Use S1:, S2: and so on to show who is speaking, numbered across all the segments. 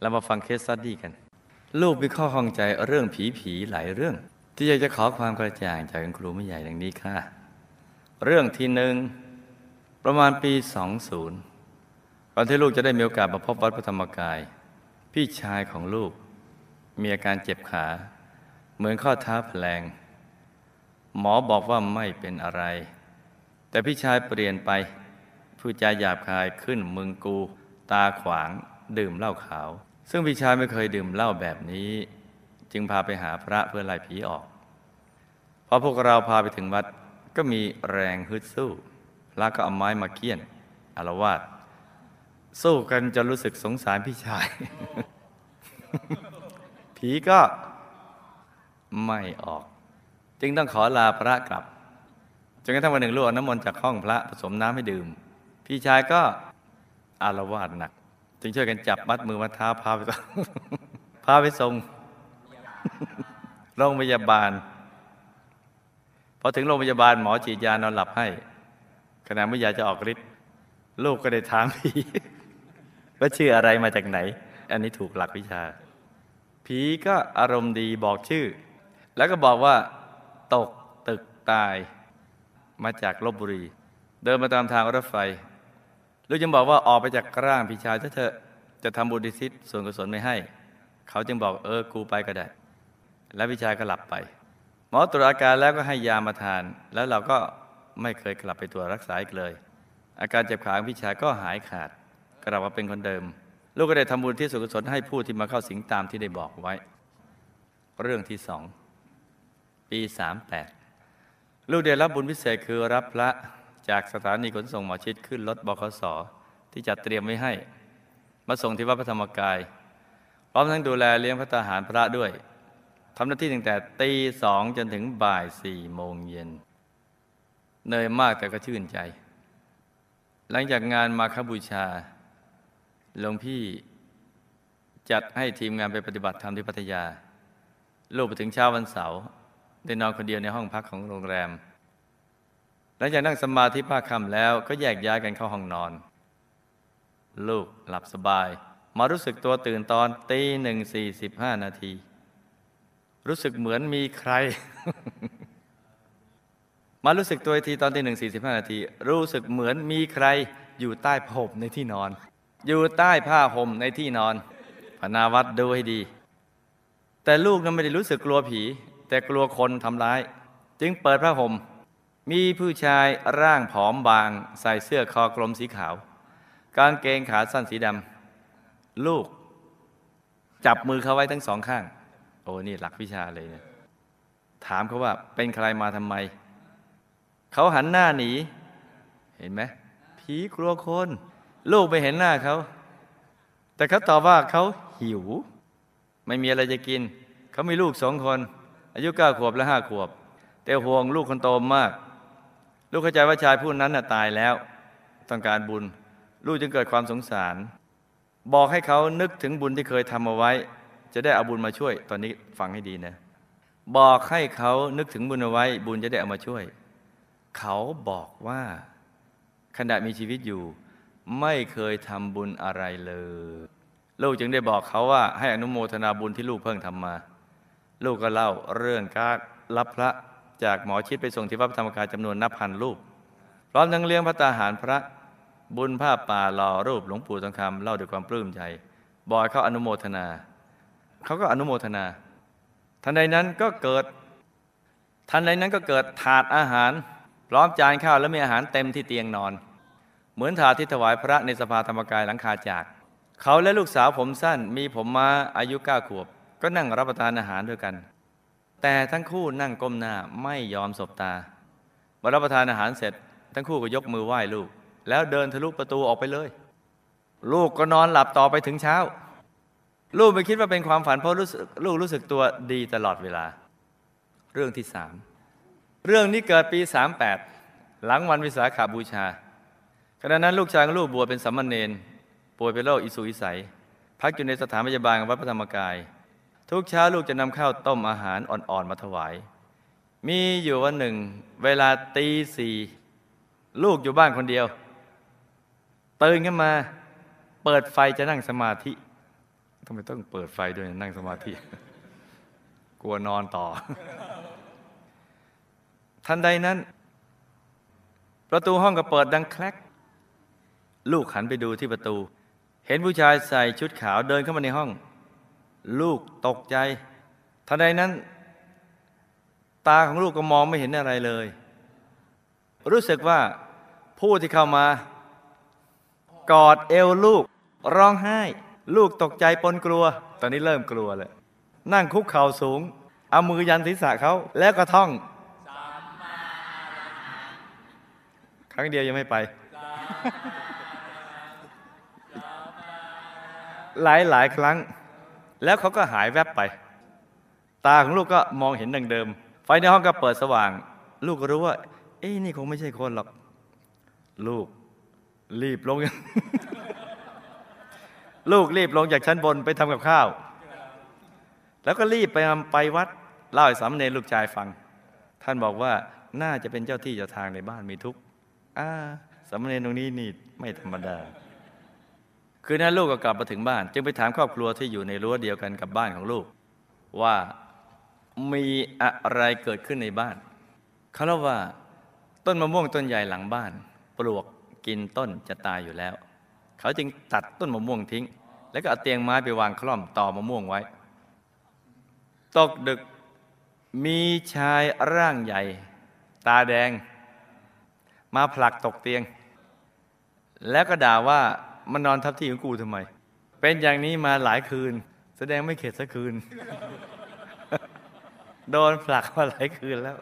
S1: เรามาฟังเคสสตัดดี้กัน ลูกมีข้อข้องใจเรื่องผีผีหลายเรื่อง ที่อยากจะขอความกระจ่างจากคุณครูไม่ใหญ่ดังนี้ค่ะ เรื่องที่หนึ่งประมาณปี 20ก่อนที่ลูกจะได้มีโอกาสมาพบวัดพระธรรมกาย พี่ชายของลูก มีอาการเจ็บขา เหมือนข้อเท้าแผลง หมอบอกว่าไม่เป็นอะไร แต่พี่ชายเปลี่ยนไปพูดจาหยาบคายขึ้นมึงกู ตาขวาง ดื่มเหล้าขาว ซึ่งพี่ชายไม่เคยดื่มเหล้าแบบนี้ จึงพาไปหาพระเพื่อไล่ผีออกพอพวกเราพาไปถึงวัดก็มีแรงฮึดสู้พระก็เอาไม้มาเคี่ยนอารวาสสู้กันจนรู้สึกสงสารพี่ชาย ผีก็ไม่ออก จึงต้องขอลาพระกลับจนกระทั่งวันหนึ่งลูกอน้ำมนต์จากห้องพระผสมน้ำให้ดื่ม พี่ชายก็อารวาสหนัก จึงช่วยกันจับมัดมือมัดเท้าพาไปส่งพาไปส่งโรงพยาบาลพอถึงโรงพยาบาลหมอฉีดยานอนหลับให้ขณะไม่อยากจะออกฤทธิ์ลูกก็ได้ถามผีว่าชื่ออะไรมาจากไหน อันนี้ถูกหลักวิชา ผีก็อารมณ์ดีบอกชื่อ แล้วก็บอกว่า ตกตึกตายมาจากลบบุรี เดินมาตามทางรถไฟ ลูกจึงบอกว่าออกไปจากร่างพี่ชายเถอะจะทำบุญทิศส่วนกุศลไม่ให้ เขาจึงบอกเออกูไปก็ได้ แล้วพี่ชายก็หลับไป หมอตรวจอาการแล้วก็ให้ยามาทาน แล้วเราก็ไม่เคยกลับไปตรวรักษาอีกเลย อาการเจ็บขาของพี่ชายก็หายขาด กลับมาเป็นคนเดิม ลูกก็ได้ทำบุญที่สุขสนให้ผู้ที่มาเข้าสิงตามที่ได้บอกไว้ เรื่องที่สองปีสามแปดลูกได้รับบุญพิเศษคือรับพระ จากสถานีขนส่งหมอชิดขึ้นรถบขสที่จัดเตรียมไว้ให้ มาส่งที่วัดพระธรรมกาย พร้อมทั้งดูแลเลี้ยงพระทหารพระด้วยทำหน้าที่ตั้งแต่ตีสองจนถึงบ่ายสี่โมงเย็นเหนื่อยมากแต่ก็ชื่นใจ หลังจากงานมาคบูชาหลวงพี่จัดให้ทีมงานไปปฏิบัติธรรมที่พัทยา ลูกไปถึงเช้าวันเสาร์ได้นอนคนเดียวในห้องพักของโรงแรม หลังจากนั่งสมาธิภาคคำแล้วก็แยกย้ายกันเข้าห้องนอน ลูกหลับสบาย มารู้สึกตัวตื่นตอนตีหนึ่งสี่สิบห้านาที รู้สึกเหมือนมีใคร มารู้สึกตัวทีตอนตีหนึ่งสี่สิบห้านาที รู้สึกเหมือนมีใคร อยู่ใต้ผ้าห่มในที่นอน อยู่ใต้ผ้าห่มในที่นอนพนาวัดดูให้ดี แต่ลูกนั้นไม่ได้รู้สึกกลัวผี แต่กลัวคนทำร้าย จึงเปิดผ้าห่ม มีผู้ชายร่างผอมบาง ใส่เสื้อคอกลมสีขาว กางเกงขาสั้นสีดำลูก จับมือเขาไว้ทั้งสองข้าง โอ้นี่หลักวิชาเลยเนี่ยถามเขาว่าเป็นใครมาทำไม เขาหันหน้าหนี เห็นไหมผีกลัวคน ลูกไปเห็นหน้าเขา แต่เขาตอบว่าเขาหิว ไม่มีอะไรจะกิน เขามีลูกสองคน อายุเก้าขวบและห้าขวบ แต่ห่วงลูกคนโตมาก ลูกเข้าใจว่าชายผู้นั้นน่ะตายแล้ว ต้องการบุญ ลูกจึงเกิดความสงสาร บอกให้เขานึกถึงบุญที่เคยทำเอาไว้ จะได้เอาบุญมาช่วย ตอนนี้ฟังให้ดีนะ บอกให้เขานึกถึงบุญเอาไว้ บุญจะได้เอามาช่วย เขาบอกว่าขณะมีชีวิตอยู่ ไม่เคยทำบุญอะไรเลย ลูกจึงได้บอกเขาว่า ให้อนุโมทนาบุญที่ลูกเพิ่งทำมา ลูกก็เล่าเรื่องการรับพระ จากหมอชิดไปส่งที่วัดธรรมกายจำนวนนับพันรูปพร้อมทั้งเลี้ยงพระตาหารพระบุญผ้าป่าหล่อรูปหลวงปู่ทองคำเล่าด้วยความปลื้มใจบอยเขาอนุโมทนา เขาก็อนุโมทนาทันใดนั้นก็เกิดทันใดนั้นก็เกิดถาดอาหาร พร้อมจานข้าวและมีอาหารเต็มที่เตียงนอน เหมือนถาดที่ถวายพระในสภาธรรมกายหลังคาจาก เขาและลูกสาวผมสั้นมีผมมาอายุเก้าขวบ ก็นั่งรับประทานอาหารด้วยกัน แต่ทั้งคู่นั่งก้มหน้าไม่ยอมสบตาเมื่อรับประทานอาหารเสร็จ ทั้งคู่ก็ยกมือไหว้ลูก แล้วเดินทะลุประตูออกไปเลย ลูกก็นอนหลับต่อไปถึงเช้า ลูกไม่คิดว่าเป็นความฝันเพราะลูกลูกรู้สึกตัวดีตลอดเวลา เรื่องที่สามเรื่องนี้เกิดปี 38 หลังวันวิสาขาบูชาขณะนั้นลูกชายของลูกบวชเป็นสัมมเนนป่วยเป็นโรคอิสุอิสัย พักอยู่ในสถานพยาบาลวัดพระธรรมกาย ทุกเช้าลูกจะนำข้าวต้มอาหารอ่อนๆมาถวาย มีอยู่วันหนึ่ง เวลาตีสี่ลูกอยู่บ้านคนเดียว ตื่นขึ้นมา เปิดไฟจะนั่งสมาธิทำไมต้องเปิดไฟด้วยนั่งสมาธิ กลัวนอนต่อ ทันใดนั้น ประตูห้องก็เปิดดังแคลกลูกหันไปดูที่ประตู เห็นผู้ชายใส่ชุดขาวเดินเข้ามาในห้อง ลูกตกใจทันใดนั้น ตาของลูกก็มองไม่เห็นอะไรเลย รู้สึกว่าผู้ที่เข้ามากอดเอวลูกร้องไห้ ลูกตกใจปนกลัว ตอนนี้เริ่มกลัวเลยนั่งคุกเข่าสูง เอามือยันศีรษะเขาแล้วก็ท่องครั้งเดียวยังไม่ไป หลายหลายครั้ง แล้วเขาก็หายแวบไป ตาของลูกก็มองเห็นดังเดิม ไฟในห้องก็เปิดสว่าง ลูกก็รู้ว่า เอ้นี่คงไม่ใช่คนหรอก ลูก รีบลง ลูกรีบลงจากชั้นบนไปทำกับข้าว แล้วก็รีบไปไปวัดเล่าให้สามเณรลูกชายฟัง ท่านบอกว่าน่าจะเป็นเจ้าที่เจ้าทางในบ้านมีทุกข์อ่าสามเณรตรงนี้นี่ไม่ธรรมดา คืนนั้นลูกก็กลับมาถึงบ้าน จึงไปถามครอบครัวที่อยู่ในรั้วเดียวกันกับบ้านของลูก ว่ามีอะไรเกิดขึ้นในบ้าน เขาเล่าว่าต้นมะม่วงต้นใหญ่หลังบ้าน ปลวกกินต้นจะตายอยู่แล้ว เขาจึงตัดต้นมะม่วงทิ้ง แล้วก็เอาเตียงไม้ไปวางคล่อมต่อมะม่วงไว้ ตกดึกมีชายร่างใหญ่ ตาแดง มาผลักตกเตียง แล้วก็ด่าว่า มันนอนทับที่ของกูทำไม เป็นอย่างนี้มาหลายคืน แสดงไม่เข็ดสักคืน โดนผลักมาหลายคืนแล้ว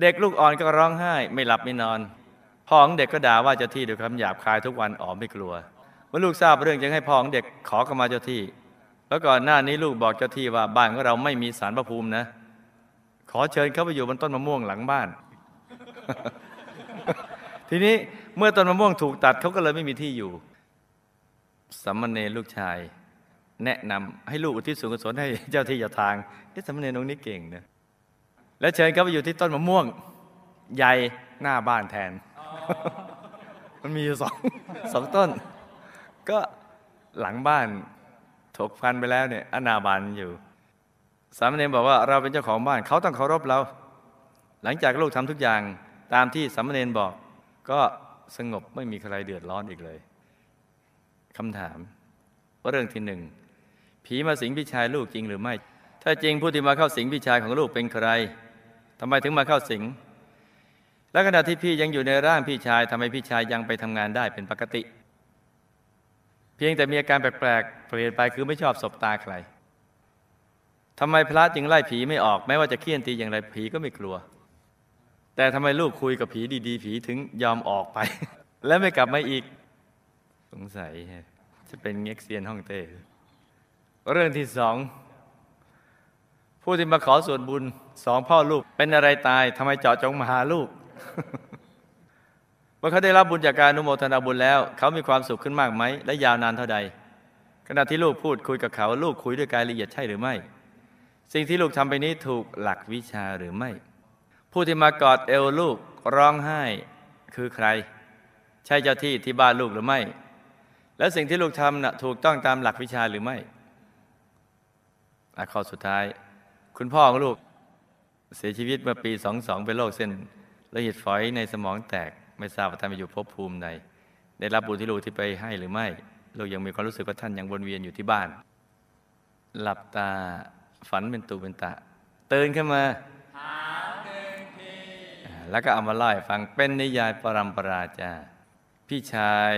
S1: เด็กลูกอ่อนก็ร้องไห้ ไม่หลับไม่นอนพ่อของเด็กก็ด่าว่าเจ้าที่ด้วยคำหยาบคายทุกวันอ๋อไม่กลัวเมื่อลูกทราบเรื่องจึงให้พ่อของเด็กขอขมาเจ้าที่ แล้วก่อนหน้านี้ลูกบอกเจ้าที่ว่าบ้านของเราไม่มีสารพระภูมินะ ขอเชิญเข้าไปอยู่บนต้นมะม่วงหลังบ้าน ทีนี้เมื่อต้นมะม่วงถูกตัดเขาก็เลยไม่มีที่อยู่ สัมมเนรลูกชาย แนะนำให้ลูกอุทิศส่วนกุศลให้เจ้าที่เจ้าทางเอ๊ะสัมมเนรตรงนี้เก่งนะแล้วเชิญเขาไปอยู่ที่ต้นมะม่วงใหญ่หน้าบ้านแทน มันมีอยู่สองสองต้น ก็หลังบ้านถกพันไปแล้วเนี่ยอนาบานอยู่ สามเณรบอกว่าเราเป็นเจ้าของบ้านเขาต้องเคารพเรา หลังจากลูกทำทุกอย่างตามที่สามเณรบอก ก็สงบไม่มีใครเดือดร้อนอีกเลย คำถามว่าเรื่องที่หนึ่งผีมาสิงพี่ชายลูกจริงหรือไม่ ถ้าจริงผู้ที่มาเข้าสิงพี่ชายของลูกเป็นใครทำไมถึงมาเข้าสิง และขณะที่พี่ยังอยู่ในร่างพี่ชายทำไมพี่ชายยังไปทำงานได้เป็นปกติ เพียงแต่มีอาการแปลกๆเปลี่ยนไปคือไม่ชอบสบตาใครทำไมพระจึงไล่ผีไม่ออกแม้ว่าจะเคี่ยนตีอย่างไรผีก็ไม่กลัว แต่ทำไมลูกคุยกับผีดีๆ ผีถึงยอมออกไป และไม่กลับมาอีก งสัยจะเป็นเง็กเซียนฮ่องเต้เรื่องที่สองผู้ที่มาขอส่วนบุญสองพ่อลูก เป็นอะไรตายทำไมเจาะจงมาหาลูกเมื่อเขาได้รับบุญจากการอนุโมทนาบุญแล้ว เขามีความสุขขึ้นมากไหม และยาวนานเท่าใด ขณะที่ลูกพูดคุยกับเขาลูกคุยด้วยกายละเอียดใช่หรือไม่ สิ่งที่ลูกทำไปนี้ถูกหลักวิชาหรือไม่ ผู้ที่มากอดเอวลูกร้องไห้คือใคร ใช่เจ้าที่ที่บ้านลูกหรือไม่ แล้วสิ่งที่ลูกทำนะ่ะถูกต้องตามหลักวิชาหรือไม่ข้อสุดท้าย คุณพ่อของลูก เสียชีวิตเมื่อปีสองสองเป็นโรคเส้นละเอียดฝอยในสมองแตกไม่ทราบว่าท่านไปอยู่ภพภูมิใดได้รับบุญที่ลูกที่ไปให้หรือไม่ ลูกยังมีความรู้สึกว่าท่านยังวนเวียนอยู่ที่บ้าน หลับตาฝันเป็นตูเป็นตะตื่นขึ้นมาแล้วก็เอามาเล่าให้ฟังเป็นนิยายปรำปราจาพี่ชาย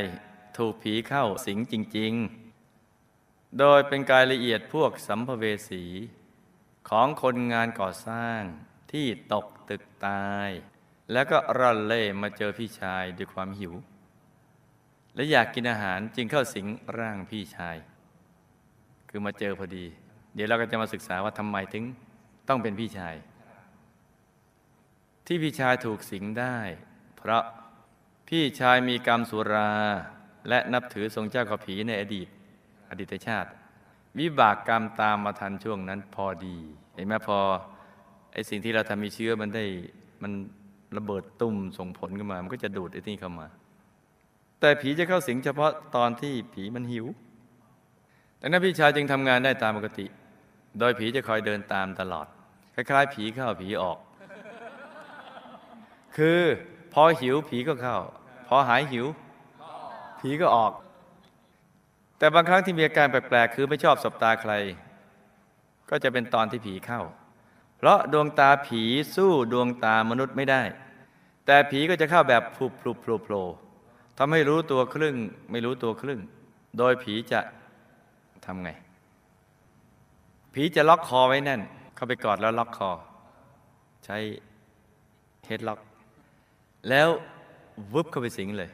S1: ถูกผีเข้าสิงจริง ๆ โดยเป็นกายละเอียดพวกสัมภเวสี ของคนงานก่อสร้างที่ตกตึกตาย แล้วก็ร่อนเล่มาเจอพี่ชายด้วยความหิว และอยากกินอาหารจึงเข้าสิงร่างพี่ชาย คือมาเจอพอดี เดี๋ยวเราก็จะมาศึกษาว่าทำไมถึงต้องเป็นพี่ชาย ที่พี่ชายถูกสิงได้ เพราะพี่ชายมีกรรมสุรา และนับถือทรงเจ้ากับผีในอดีต อดีตชาติ วิบากกรรมตามมาทันช่วงนั้นพอดีเห็นไหมพอไอสิ่งที่เราทำมีเชื้อมันได้มันระเบิดตุ่มส่งผลขึ้นมา มันก็จะดูดไอ้นี่เข้ามา แต่ผีจะเข้าสิงเฉพาะตอนที่ผีมันหิวแต่ดังนั้นพี่ชายจึงทำงานได้ตามปกติ โดยผีจะคอยเดินตามตลอด คล้ายๆ ผีเข้าผีออก คือพอหิวผีก็เข้า พอหายหิว ผีก็ออก แต่บางครั้งที่มีอาการแปลกๆ คือไม่ชอบสบตาใคร ก็จะเป็นตอนที่ผีเข้า เพราะดวงตาผีสู้ดวงตามนุษย์ไม่ได้ แต่ผีก็จะเข้าแบบพลุบพลุบโผล่โผล่ทำให้รู้ตัวครึ่ง ไม่รู้ตัวครึ่ง โดยผีจะทำไง ผีจะล็อกคอไว้แน่น เข้าไปกอดแล้วล็อกคอ ใช้เฮดล็อก แล้ววุบเข้าไปสิงเลย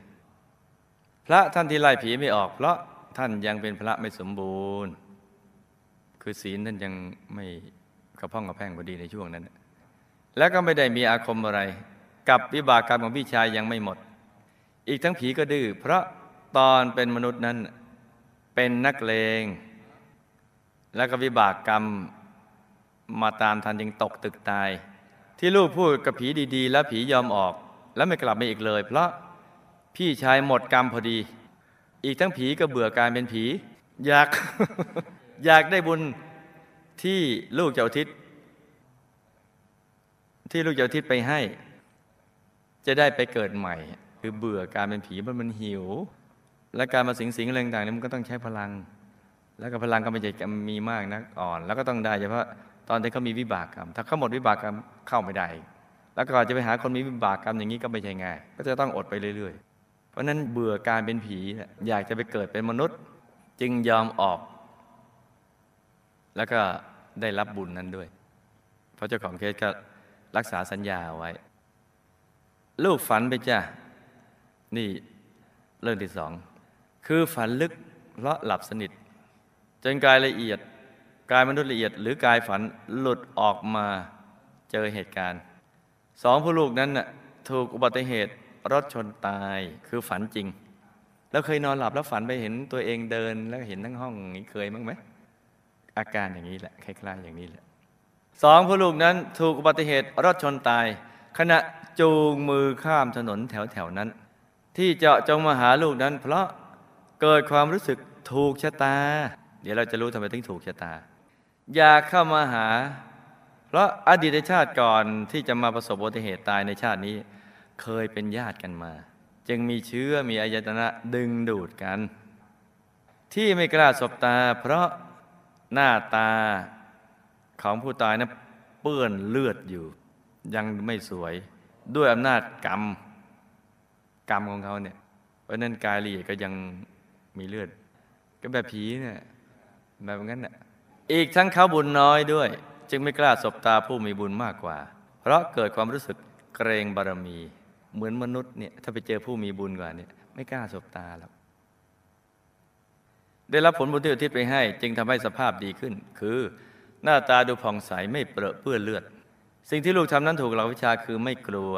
S1: พระท่านที่ไล่ผีไม่ออก เพราะท่านยังเป็นพระไม่สมบูรณ์ คือศีลท่านยังไม่กระพ้องกระแพงพอดีในช่วงนั้น แล้วก็ไม่ได้มีอาคมอะไร กับวิบากกรรมของพี่ชายยังไม่หมด อีกทั้งผีก็ดื้อเพราะตอนเป็นมนุษย์นั้นเป็นนักเลง แล้วก็วิบากกรรมมาตามทันยังตกตึกตาย ที่ลูกพูดกับผีดีๆ แล้วผียอมออก แล้วไม่กลับมาอีกเลย เพราะ พี่ชายหมดกรรมพอดี อีกทั้งผีก็เบื่อการเป็นผี อยากอยากได้บุญที่ลูกเจ้าทิศที่ลูกเจ้าทิศไปให้ จะได้ไปเกิดใหม่ คือเบื่อการเป็นผีมันมันหิว และการมาสิงสิงอะไรต่างๆนี่มันก็ต้องใช้พลัง แล้วก็พลังก็ไม่ใช่มีมากนักอ่อน แล้วก็ต้องได้เฉพาะตอนที่เขามีวิบากกรรม ถ้าเขาหมดวิบากกรรมเข้าไม่ได้ แล้วก็จะไปหาคนมีวิบากกรรมอย่างนี้ก็ไม่ใช่ง่าย ก็จะต้องอดไปเรื่อย ๆ เพราะนั้นเบื่อการเป็นผีอยากจะไปเกิดเป็นมนุษย์ จึงยอมออก แล้วก็ได้รับบุญนั้นด้วย เพราะเจ้าของเคสก็รักษาสัญญาไว้ ลูกฝันไปจ้ะ นี่เรื่องที่สอง คือฝันลึกเพราะหลับสนิท จนกายละเอียด กายมนุษย์ละเอียด หรือกายฝันหลุดออกมาเจอเหตุการณ์ สองผู้ลูกนั้นน่ะถูกอุบัติเหตุ รถชนตายคือฝันจริง แล้วเคยนอนหลับแล้วฝันไปเห็นตัวเองเดินแล้วเห็นทั้งห้องนี้เคยมั้งไหมอาการอย่างนี้แหละคล้ายๆอย่างนี้แหละสองผู้ลูกนั้นถูกอุบัติเหตุรถชนตาย ขณะจูงมือข้ามถนนแถวๆนั้น ที่เจาะจงมาหาลูกนั้น เพราะเกิดความรู้สึกถูกชะตา เดี๋ยวเราจะรู้ทำไมถึงถูกชะตา อยากเข้ามาหา เพราะอดีตชาติก่อนที่จะมาประสบอุบัติเหตุตายในชาตินี้ เคยเป็นญาติกันมา จึงมีเชื้อมีอายตนะดึงดูดกัน ที่ไม่กล้าสบตา เพราะหน้าตาของผู้ตายนะเปื้อนเลือดอยู่ ยังไม่สวยด้วยอำนาจกรรม กรรมของเขาเนี่ย เพราะนั้นกายละเอียดก็ยังมีเลือด ก็แบบผีเนี่ยแบบนั้นน่ะอีกทั้งเขาบุญน้อยด้วย จึงไม่กล้าสบตาผู้มีบุญมากกว่า เพราะเกิดความรู้สึกเกรงบารมี เหมือนมนุษย์เนี่ยถ้าไปเจอผู้มีบุญกว่าเนี่ยไม่กล้าสบตาหรอกได้รับผลบุญที่อุทิศไปให้ จึงทำให้สภาพดีขึ้น คือหน้าตาดูผ่องใสไม่เปรอะเปื้อนเลือด สิ่งที่ลูกทำนั้นถูกหลักวิชาคือไม่กลัว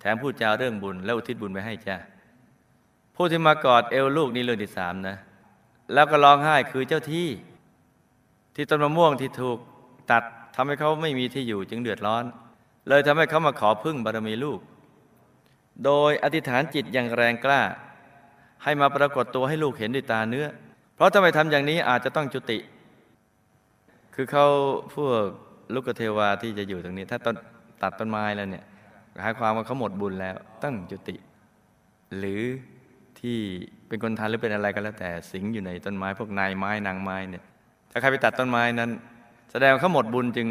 S1: แถมพูดจาเรื่องบุญ และอุทิศบุญไปให้จ้าผู้ที่มากอดเอวลูกนี่เรื่องที่สามนะ แล้วก็ร้องไห้คือเจ้าที่ ที่ต้นมะม่วงที่ถูกตัดทำให้เขาไม่มีที่อยู่จึงเดือดร้อน เลยทำให้เขามาขอพึ่งบารมีลูก โดยอธิษฐานจิตอย่างแรงกล้า ให้มาปรากฏตัวให้ลูกเห็นด้วยตาเนื้อ เพราะถ้าไม่ทำอย่างนี้อาจจะต้องจุติ คือเขาพวกลูกเทวาที่จะอยู่ตรงนี้ ถ้าต้นตัดต้นไม้แล้วเนี่ยหมายความว่าเขาหมดบุญแล้วต้องจุติ หรือที่เป็นคนทานหรือเป็นอะไรก็แล้วแต่สิงอยู่ในต้นไม้พวกนายไม้นางไม้เนี่ยถ้าใครไปตัดต้นไม้นั้น แสดงว่าเขาหมดบุญจึง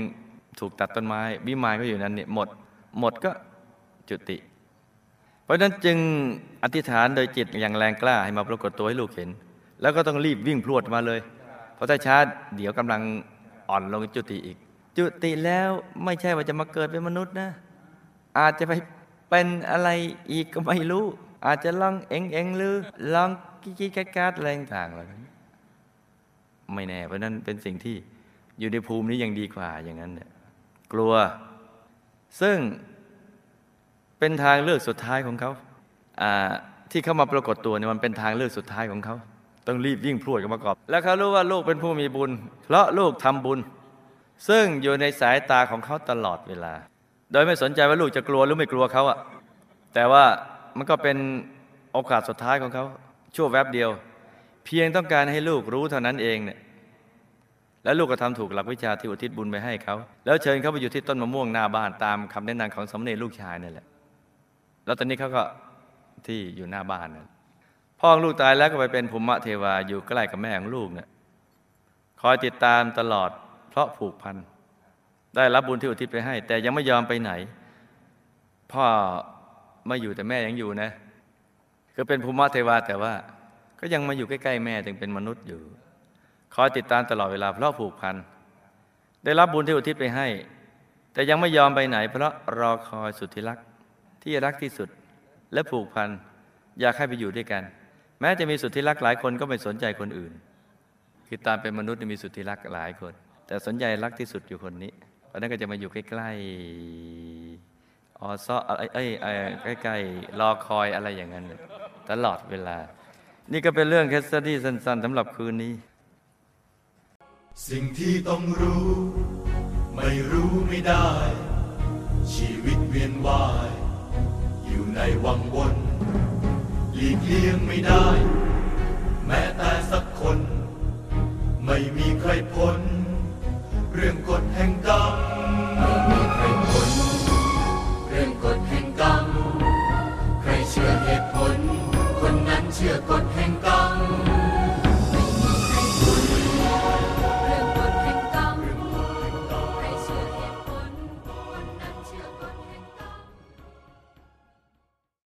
S1: ถูกตัดต้นไม้วิมานก็อยู่นั้นเนี่ยหมดหมดก็จุติ เพราะฉะนั้นจึงอธิษฐานโดยจิตอย่างแรงกล้าให้มาปรากฏตัวให้ลูกเห็น แล้วก็ต้องรีบวิ่งพรวดมาเลย เพราะถ้าช้าเดี๋ยวกำลังอ่อนลงจุติอีก จุติแล้วไม่ใช่ว่าจะมาเกิดเป็นมนุษย์นะ อาจจะไปเป็นอะไรอีกก็ไม่รู้ อาจจะลองเอ็งเอ็งหรือลองกิ๊กกิ๊กกัดอะไรต่างๆเลยไม่แน่ เพราะนั้นเป็นสิ่งที่อยู่ในภูมินี้ยังดีกว่าอย่างนั้นเนี่ยกลัว ซึ่ง เป็นทางเลือกสุดท้ายของเขาที่เข้ามาปรากฏตัวเนี่ยมันเป็นทางเลือกสุดท้ายของเขาต้องรีบวิ่งพรวดกันมากอบแล้วเขารู้ว่าลูกเป็นผู้มีบุญ เพราะลูกทำบุญ ซึ่งอยู่ในสายตาของเขาตลอดเวลา โดยไม่สนใจว่าลูกจะกลัวหรือไม่กลัวเขาอะแต่ว่ามันก็เป็นโอกาสสุดท้ายของเขาชั่วแวบเดียว เพียงต้องการให้ลูกรู้เท่านั้นเองเนี่ยและลูกก็ทำถูกหลักวิชาที่อุทิศบุญไปให้เขาแล้วเชิญเขาไปอยู่ที่ต้นมะม่วงหน้าบ้านตามคำแนะนำของสมเด็จลูกชายนั่นแหละ แล้วตอนนี้เขาก็ที่อยู่หน้าบ้านนั่นพ่อของลูกตายแล้วก็ไปเป็นภูมิเทวาอยู่ใกล้กับแม่ของลูกเนี่ยคอยติดตามตลอด เพราะผูกพัน ได้รับบุญที่อุทิศไปให้ แต่ยังไม่ยอมไปไหน พ่อไม่อยู่แต่แม่ยังอยู่นะก็เป็นภูมิเทวาแต่ว่า ก็ยังมาอยู่ใกล้ ๆ แม่ถึงเป็นมนุษย์อยู่ คอยติดตามตลอดเวลาเพราะผูกพัน ได้รับบุญที่อุทิศไปให้ แต่ยังไม่ยอมไปไหน เพราะรอคอยสุดที่รัก ที่รักที่สุดและผูกพันอยากให้ไปอยู่ด้วยกัน แม้จะมีสุดที่รักหลายคนก็ไม่สนใจคนอื่น คือตามเป็นมนุษย์มีสุดที่รักหลายคน แต่สนใจรักที่สุดอยู่คนนี้เพราะนั้นก็จะมาอยู่ใกล้ๆออซออะไรเอ้ยใกล้ๆรอคอยอะไรอย่างนั้นตลอดเวลา นี่ก็เป็นเรื่องแคสตี้สั้นๆสำหรับคืนนี้
S2: สิ่งที่ต้องรู้ ไม่รู้ไม่ได้ ชีวิตเวียนว่าย ในวังวน หลีกเลี่ยงไม่ได้ แม้แต่สักคน ไม่มีใครพ้น เรื่องกฎแห่งกรรมไม่มีใครพ้นเรื่องกฎแห่งกรรม ใครเชื่อเหตุผล คนนั้นเชื่อกฎ